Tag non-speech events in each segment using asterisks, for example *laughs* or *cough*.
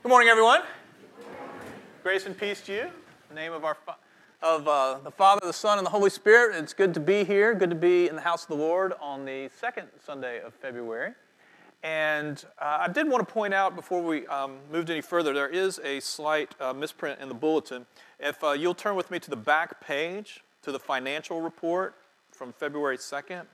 Good morning, everyone. Grace and peace to you. In the name of our of uh, the Father, the Son, and the Holy Spirit. It's good to be here. Good to be in the house of the Lord on the second Sunday of February. And uh, I did want to point out before we um, moved any further, there is a slight uh, misprint in the bulletin. If uh, you'll turn with me to the back page, to the financial report from February 2nd,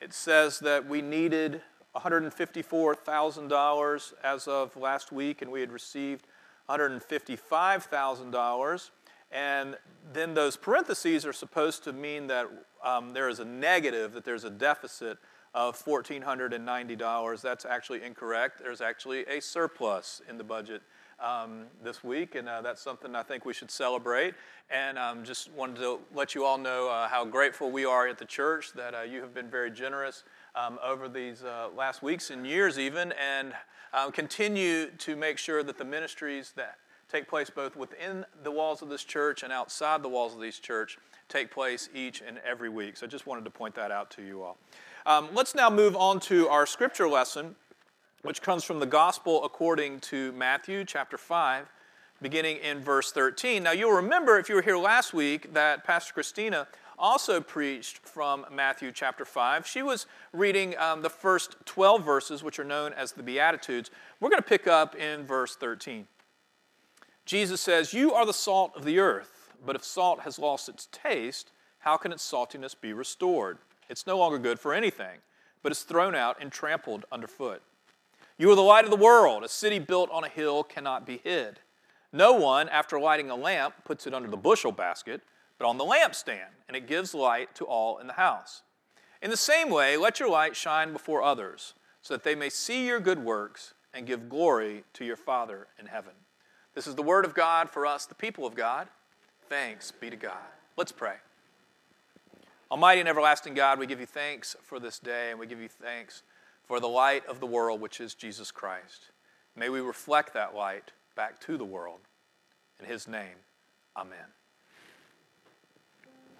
it says that we needed $154,000 as of last week, and we had received $155,000. And then those parentheses are supposed to mean that um, there is a negative, that there's a deficit of $1,490. That's actually incorrect. There's actually a surplus in the budget um, this week, and uh, that's something I think we should celebrate. And um, just wanted to let you all know uh, how grateful we are at the church that uh, you have been very generous um, over these uh, last weeks and years, even, and um, continue to make sure that the ministries that take place both within the walls of this church and outside the walls of this church take place each and every week. So I just wanted to point that out to you all. Um, let's now move on to our scripture lesson, which comes from the Gospel according to Matthew chapter 5, beginning in verse 13. Now, you'll remember if you were here last week that Pastor Christina also preached from Matthew chapter 5. She was reading um, the first 12 verses, which are known as the Beatitudes. We're going to pick up in verse 13. Jesus says, You are the salt of the earth, but if salt has lost its taste, how can its saltiness be restored? It's no longer good for anything, but is thrown out and trampled underfoot. You are the light of the world. A city built on a hill cannot be hid. No one, after lighting a lamp, puts it under the bushel basket but on the lampstand, and it gives light to all in the house. In the same way, let your light shine before others, so that they may see your good works and give glory to your Father in heaven. This is the word of God for us, the people of God. Thanks be to God. Let's pray. Almighty and everlasting God, we give you thanks for this day, and we give you thanks for the light of the world, which is Jesus Christ. May we reflect that light back to the world. In his name, amen.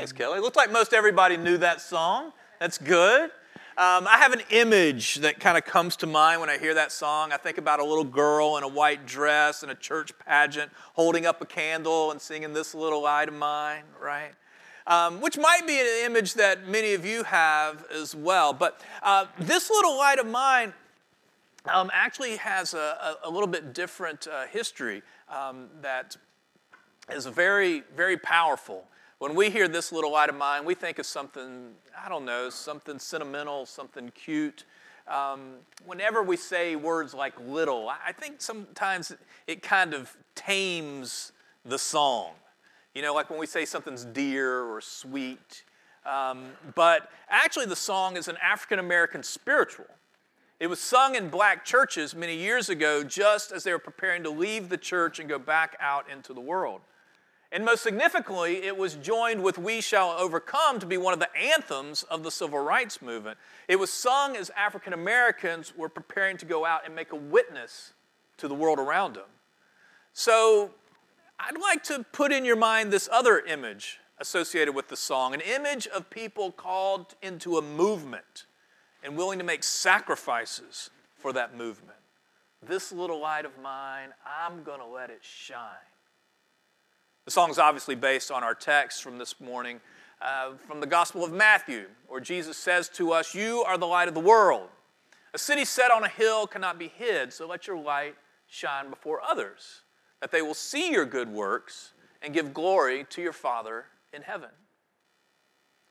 Thanks, Kelly. Looks like most everybody knew that song. That's good. Um, I have an image that kind of comes to mind when I hear that song. I think about a little girl in a white dress in a church pageant holding up a candle and singing This Little Light of Mine, right? Um, which might be an image that many of you have as well. But uh, This Little Light of Mine um, actually has a, a, a, little bit different uh, history um, that is very, very powerful. When we hear this little light of mine, we think of something, I don't know, something sentimental, something cute. Um, whenever we say words like little, I think sometimes it kind of tames the song. You know, like when we say something's dear or sweet. Um, but actually, the song is an African American spiritual. It was sung in black churches many years ago, just as they were preparing to leave the church and go back out into the world. And most significantly, it was joined with We Shall Overcome to be one of the anthems of the civil rights movement. It was sung as African Americans were preparing to go out and make a witness to the world around them. So I'd like to put in your mind this other image associated with the song an image of people called into a movement and willing to make sacrifices for that movement. This little light of mine, I'm going to let it shine. The song is obviously based on our text from this morning uh, from the Gospel of Matthew, where Jesus says to us, You are the light of the world. A city set on a hill cannot be hid, so let your light shine before others, that they will see your good works and give glory to your Father in heaven.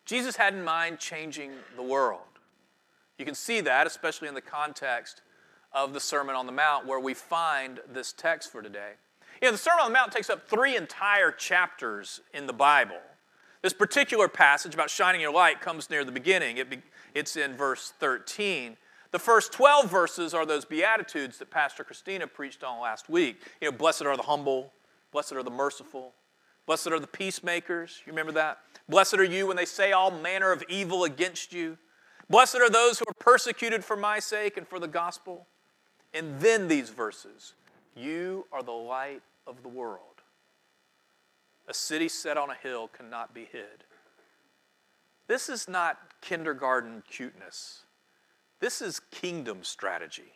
Jesus had in mind changing the world. You can see that, especially in the context of the Sermon on the Mount, where we find this text for today. You know, the Sermon on the Mount takes up three entire chapters in the Bible. This particular passage about shining your light comes near the beginning. It be, it's in verse 13. The first 12 verses are those Beatitudes that Pastor Christina preached on last week. You know, blessed are the humble, blessed are the merciful, blessed are the peacemakers. You remember that? Blessed are you when they say all manner of evil against you. Blessed are those who are persecuted for my sake and for the gospel. And then these verses You are the light of the world. A city set on a hill cannot be hid. This is not kindergarten cuteness. This is kingdom strategy.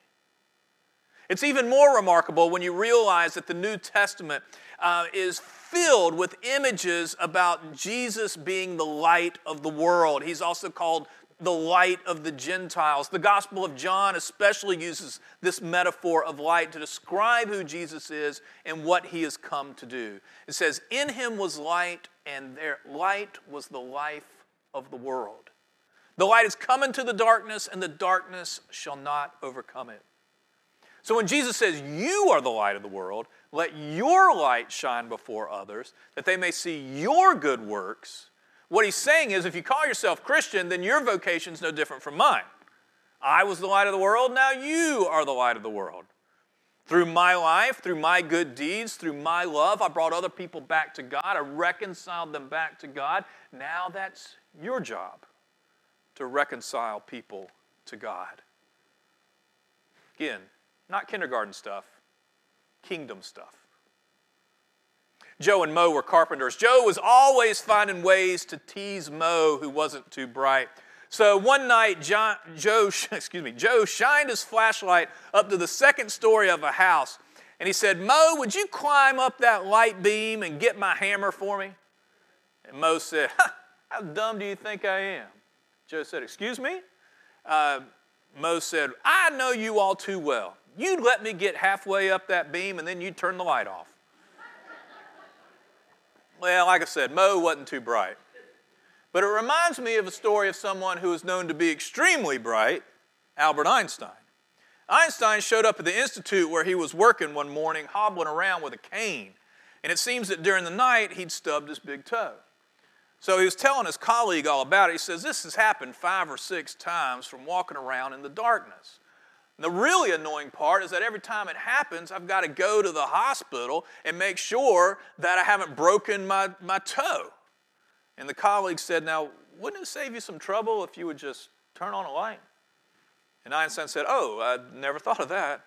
It's even more remarkable when you realize that the New Testament uh, is filled with images about Jesus being the light of the world. He's also called the light of the Gentiles. The Gospel of John especially uses this metaphor of light to describe who Jesus is and what he has come to do. It says, In him was light, and their light was the life of the world. The light has come into the darkness, and the darkness shall not overcome it. So when Jesus says, You are the light of the world, let your light shine before others, that they may see your good works. What he's saying is, if you call yourself Christian, then your vocation is no different from mine. I was the light of the world, now you are the light of the world. Through my life, through my good deeds, through my love, I brought other people back to God. I reconciled them back to God. Now that's your job to reconcile people to God. Again, not kindergarten stuff, kingdom stuff. Joe and Mo were carpenters. Joe was always finding ways to tease Mo, who wasn't too bright. So one night, John, Joe, *laughs* excuse me, Joe shined his flashlight up to the second story of a house, and he said, "Mo, would you climb up that light beam and get my hammer for me?" And Mo said, "How dumb do you think I am?" Joe said, "Excuse me." Uh, Mo said, "I know you all too well. You'd let me get halfway up that beam, and then you'd turn the light off." Well, like I said, Mo wasn't too bright. But it reminds me of a story of someone who is known to be extremely bright, Albert Einstein. Einstein showed up at the institute where he was working one morning, hobbling around with a cane. And it seems that during the night, he'd stubbed his big toe. So he was telling his colleague all about it. He says, This has happened five or six times from walking around in the darkness. The really annoying part is that every time it happens, I've got to go to the hospital and make sure that I haven't broken my, my toe. And the colleague said, Now, wouldn't it save you some trouble if you would just turn on a light? And Einstein said, Oh, I never thought of that.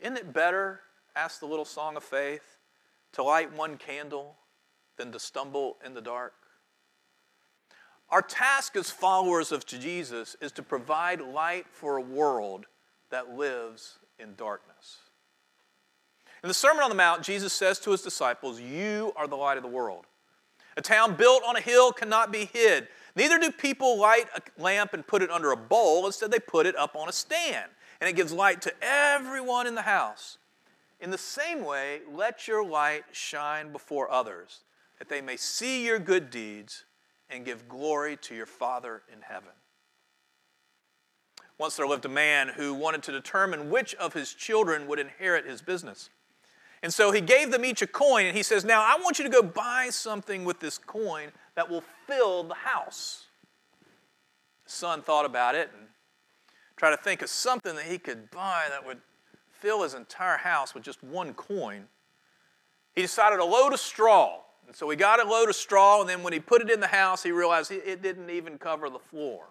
Isn't it better, asked the little song of faith, to light one candle than to stumble in the dark? Our task as followers of Jesus is to provide light for a world that lives in darkness. In the Sermon on the Mount, Jesus says to his disciples, You are the light of the world. A town built on a hill cannot be hid. Neither do people light a lamp and put it under a bowl. Instead, they put it up on a stand, and it gives light to everyone in the house. In the same way, let your light shine before others, that they may see your good deeds and give glory to your Father in heaven. Once there lived a man who wanted to determine which of his children would inherit his business. And so he gave them each a coin, and he says, Now I want you to go buy something with this coin that will fill the house. The son thought about it and tried to think of something that he could buy that would fill his entire house with just one coin. He decided a load of straw. And so he got a load of straw, and then when he put it in the house, he realized it didn't even cover the floor.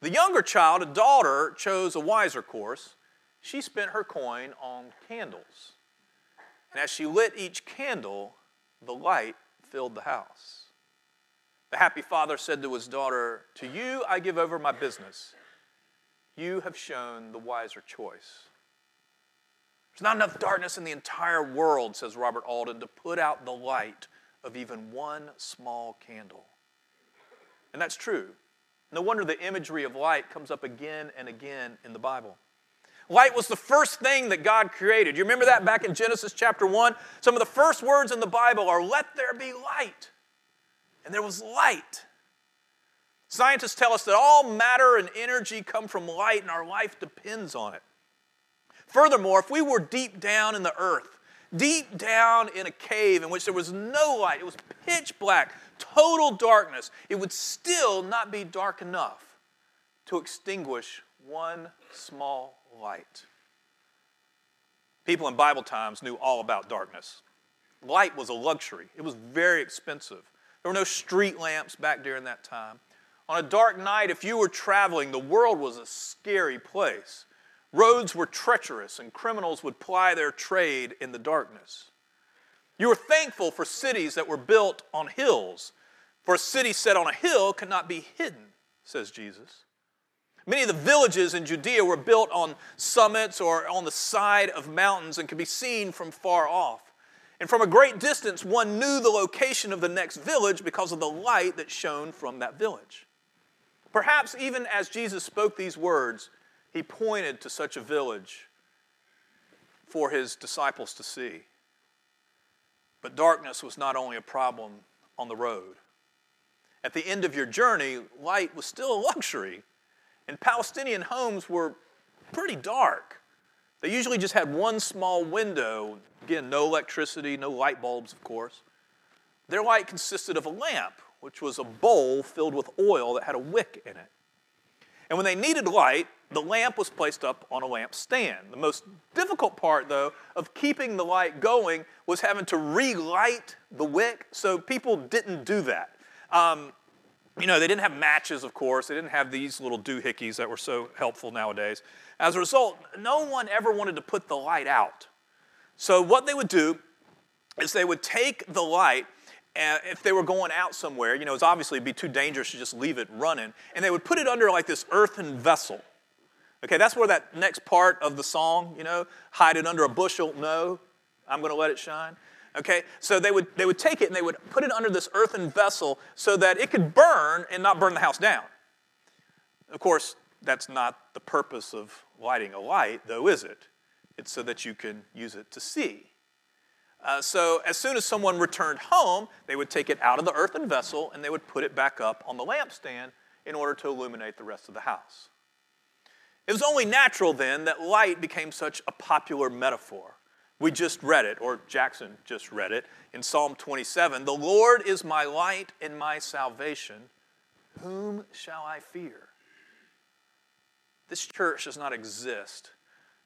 The younger child, a daughter, chose a wiser course. She spent her coin on candles. And as she lit each candle, the light filled the house. The happy father said to his daughter, To you I give over my business. You have shown the wiser choice. There's not enough darkness in the entire world, says Robert Alden, to put out the light of even one small candle. And that's true. No wonder the imagery of light comes up again and again in the Bible. Light was the first thing that God created. You remember that back in Genesis chapter 1? Some of the first words in the Bible are, Let there be light. And there was light. Scientists tell us that all matter and energy come from light, and our life depends on it. Furthermore, if we were deep down in the earth, deep down in a cave in which there was no light, it was pitch black, total darkness, it would still not be dark enough to extinguish one small light. People in Bible times knew all about darkness. Light was a luxury, it was very expensive. There were no street lamps back during that time. On a dark night, if you were traveling, the world was a scary place. Roads were treacherous, and criminals would ply their trade in the darkness. You were thankful for cities that were built on hills, for a city set on a hill cannot be hidden, says Jesus. Many of the villages in Judea were built on summits or on the side of mountains and could be seen from far off. And from a great distance, one knew the location of the next village because of the light that shone from that village. Perhaps even as Jesus spoke these words, he pointed to such a village for his disciples to see. But darkness was not only a problem on the road. At the end of your journey, light was still a *laughs* luxury, and Palestinian homes were pretty dark. They usually just had one small window. Again, no electricity, no light bulbs, of course. Their light consisted of a lamp, which was a bowl filled with oil that had a wick in it. And when they needed light, the lamp was placed up on a lamp stand. The most difficult part, though, of keeping the light going was having to relight the wick, so people didn't do that. Um, you know, they didn't have matches, of course. They didn't have these little doohickeys that were so helpful nowadays. As a result, no one ever wanted to put the light out. So, what they would do is they would take the light and if they were going out somewhere, you know, it's obviously be too dangerous to just leave it running, and they would put it under like this earthen vessel. Okay, that's where that next part of the song, you know, hide it under a bushel. No, I'm going to let it shine. Okay, so they would they would take it and they would put it under this earthen vessel so that it could burn and not burn the house down. Of course, that's not the purpose of lighting a light, though, is it? It's so that you can use it to see. Uh, so as soon as someone returned home, they would take it out of the earthen vessel and they would put it back up on the lampstand in order to illuminate the rest of the house. It was only natural then that light became such a popular metaphor. We just read it, or Jackson just read it in Psalm 27 The Lord is my light and my salvation. Whom shall I fear? This church does not exist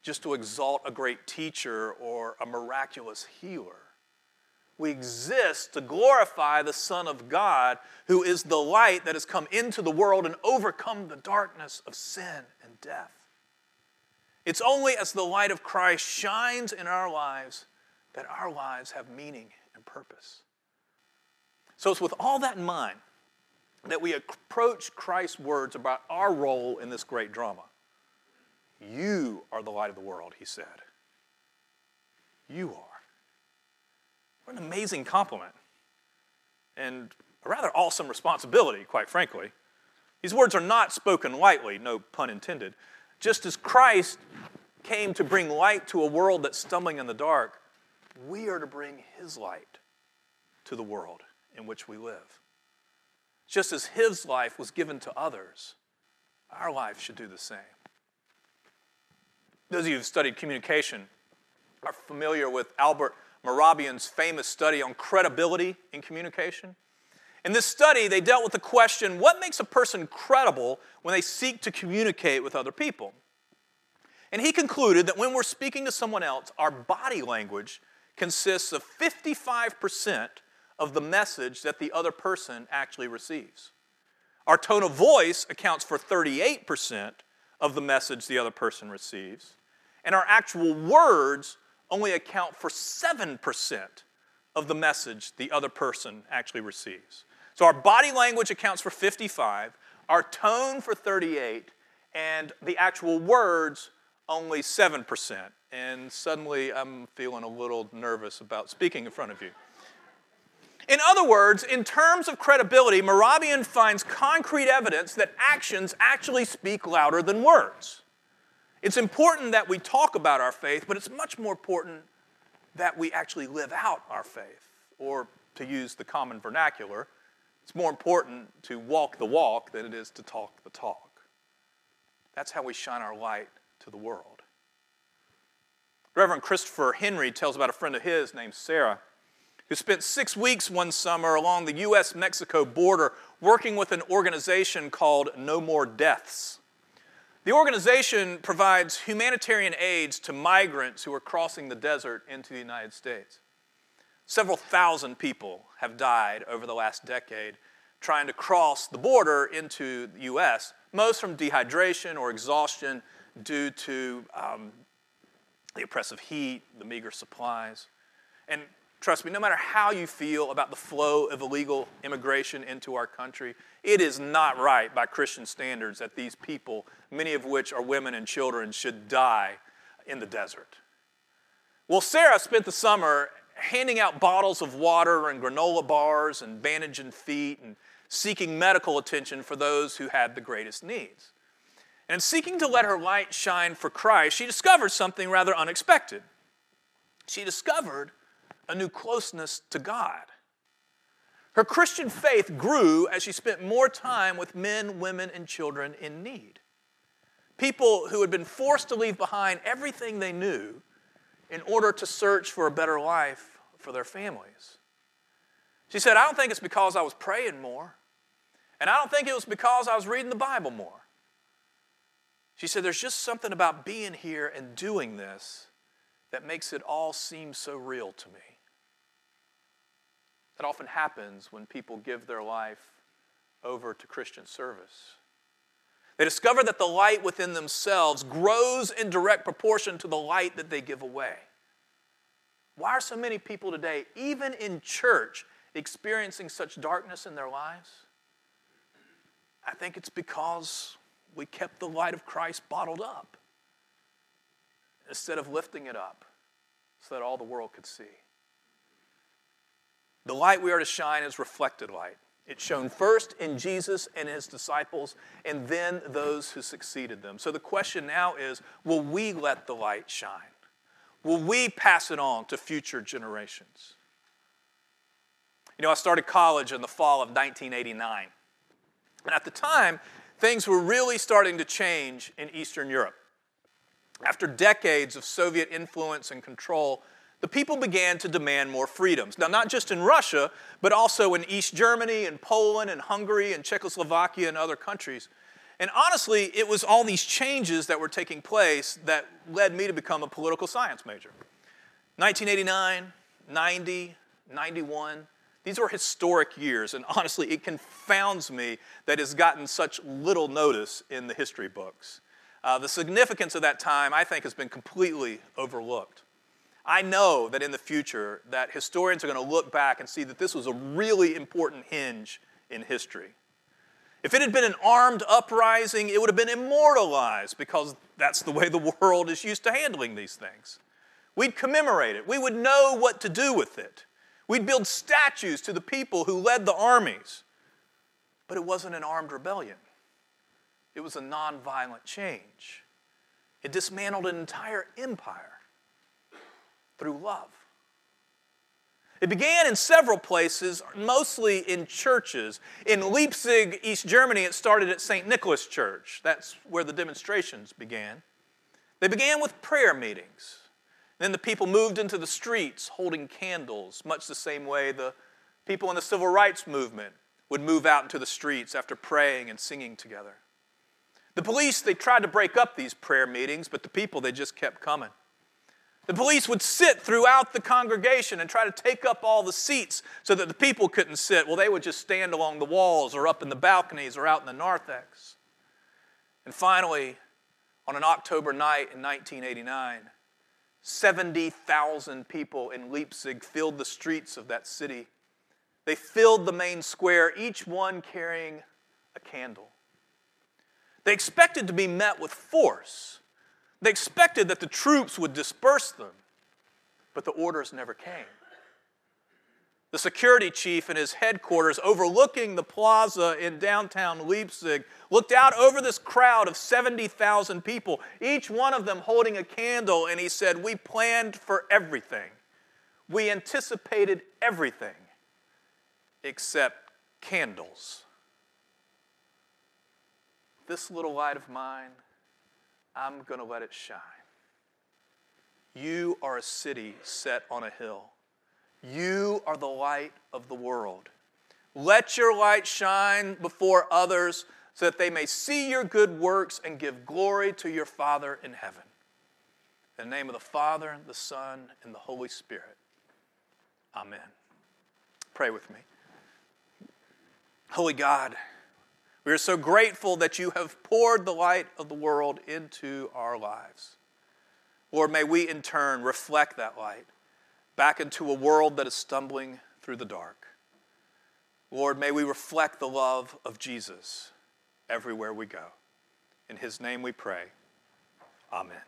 just to exalt a great teacher or a miraculous healer. We exist to glorify the Son of God, who is the light that has come into the world and overcome the darkness of sin and death. It's only as the light of Christ shines in our lives that our lives have meaning and purpose. So it's with all that in mind that we approach Christ's words about our role in this great drama. You are the light of the world, he said. You are. What an amazing compliment. And a rather awesome responsibility, quite frankly. These words are not spoken lightly, no pun intended. Just as Christ came to bring light to a world that's stumbling in the dark, we are to bring his light to the world in which we live. Just as his life was given to others, our life should do the same. Those of you who've studied communication are familiar with Albert Mehrabian's famous study on credibility in communication. In this study, they dealt with the question what makes a person credible when they seek to communicate with other people? And he concluded that when we're speaking to someone else, our body language consists of 55% of the message that the other person actually receives. Our tone of voice accounts for 38% of the message the other person receives and our actual words only account for 7% of the message the other person actually receives. So our body language accounts for 55, our tone for 38, and the actual words only 7%. And suddenly I'm feeling a little nervous about speaking in front of you. In other words, in terms of credibility, Mehrabian finds concrete evidence that actions actually speak louder than words. It's important that we talk about our faith, but it's much more important that we actually live out our faith. Or to use the common vernacular, it's more important to walk the walk than it is to talk the talk. That's how we shine our light to the world. Reverend Christopher Henry tells about a friend of his named Sarah who spent six weeks one summer along the US Mexico border working with an organization called No More Deaths. The organization provides humanitarian aids to migrants who are crossing the desert into the United States. Several thousand people have died over the last decade trying to cross the border into the U.S., most from dehydration or exhaustion due to um, the oppressive heat, the meager supplies. And trust me, no matter how you feel about the flow of illegal immigration into our country, it is not right by Christian standards that these people, many of which are women and children, should die in the desert. Well, Sarah spent the summer handing out bottles of water and granola bars and bandaging feet and seeking medical attention for those who had the greatest needs. And seeking to let her light shine for Christ, she discovered something rather unexpected. She discovered a new closeness to God. Her Christian faith grew as she spent more time with men, women, and children in need. People who had been forced to leave behind everything they knew in order to search for a better life for their families. She said, I don't think it's because I was praying more, and I don't think it was because I was reading the Bible more. She said, There's just something about being here and doing this that makes it all seem so real to me. That often happens when people give their life over to Christian service. They discover that the light within themselves grows in direct proportion to the light that they give away. Why are so many people today, even in church, experiencing such darkness in their lives? I think it's because we kept the light of Christ bottled up instead of lifting it up so that all the world could see. The light we are to shine is reflected light. It shone first in Jesus and his disciples, and then those who succeeded them. So the question now is will we let the light shine? Will we pass it on to future generations? You know, I started college in the fall of 1989. And at the time, things were really starting to change in Eastern Europe. After decades of Soviet influence and control, the people began to demand more freedoms. Now, not just in Russia, but also in East Germany and Poland and Hungary and Czechoslovakia and other countries. And honestly, it was all these changes that were taking place that led me to become a political science major. 1989, 90, 91, these were historic years, and honestly, it confounds me that it's gotten such little notice in the history books. Uh, the significance of that time, I think, has been completely overlooked. I know that in the future that historians are going to look back and see that this was a really important hinge in history. If it had been an armed uprising, it would have been immortalized because that's the way the world is used to handling these things. We'd commemorate it. We would know what to do with it. We'd build statues to the people who led the armies. But it wasn't an armed rebellion, it was a nonviolent change. It dismantled an entire empire through love. It began in several places, mostly in churches. In Leipzig, East Germany, it started at St. Nicholas Church. That's where the demonstrations began. They began with prayer meetings. Then the people moved into the streets holding candles, much the same way the people in the civil rights movement would move out into the streets after praying and singing together. The police, they tried to break up these prayer meetings, but the people, they just kept coming. The police would sit throughout the congregation and try to take up all the seats so that the people couldn't sit. Well, they would just stand along the walls or up in the balconies or out in the narthex. And finally, on an October night in 1989, 70,000 people in Leipzig filled the streets of that city. They filled the main square, each one carrying a candle. They expected to be met with force. They expected that the troops would disperse them, but the orders never came. The security chief in his headquarters, overlooking the plaza in downtown Leipzig, looked out over this crowd of 70,000 people, each one of them holding a candle, and he said, We planned for everything. We anticipated everything except candles. This little light of mine, I'm going to let it shine. You are a city set on a hill. You are the light of the world. Let your light shine before others so that they may see your good works and give glory to your Father in heaven. In the name of the Father, the Son, and the Holy Spirit. Amen. Pray with me. Holy God, we are so grateful that you have poured the light of the world into our lives. Lord, may we in turn reflect that light back into a world that is stumbling through the dark. Lord, may we reflect the love of Jesus everywhere we go. In his name we pray. Amen.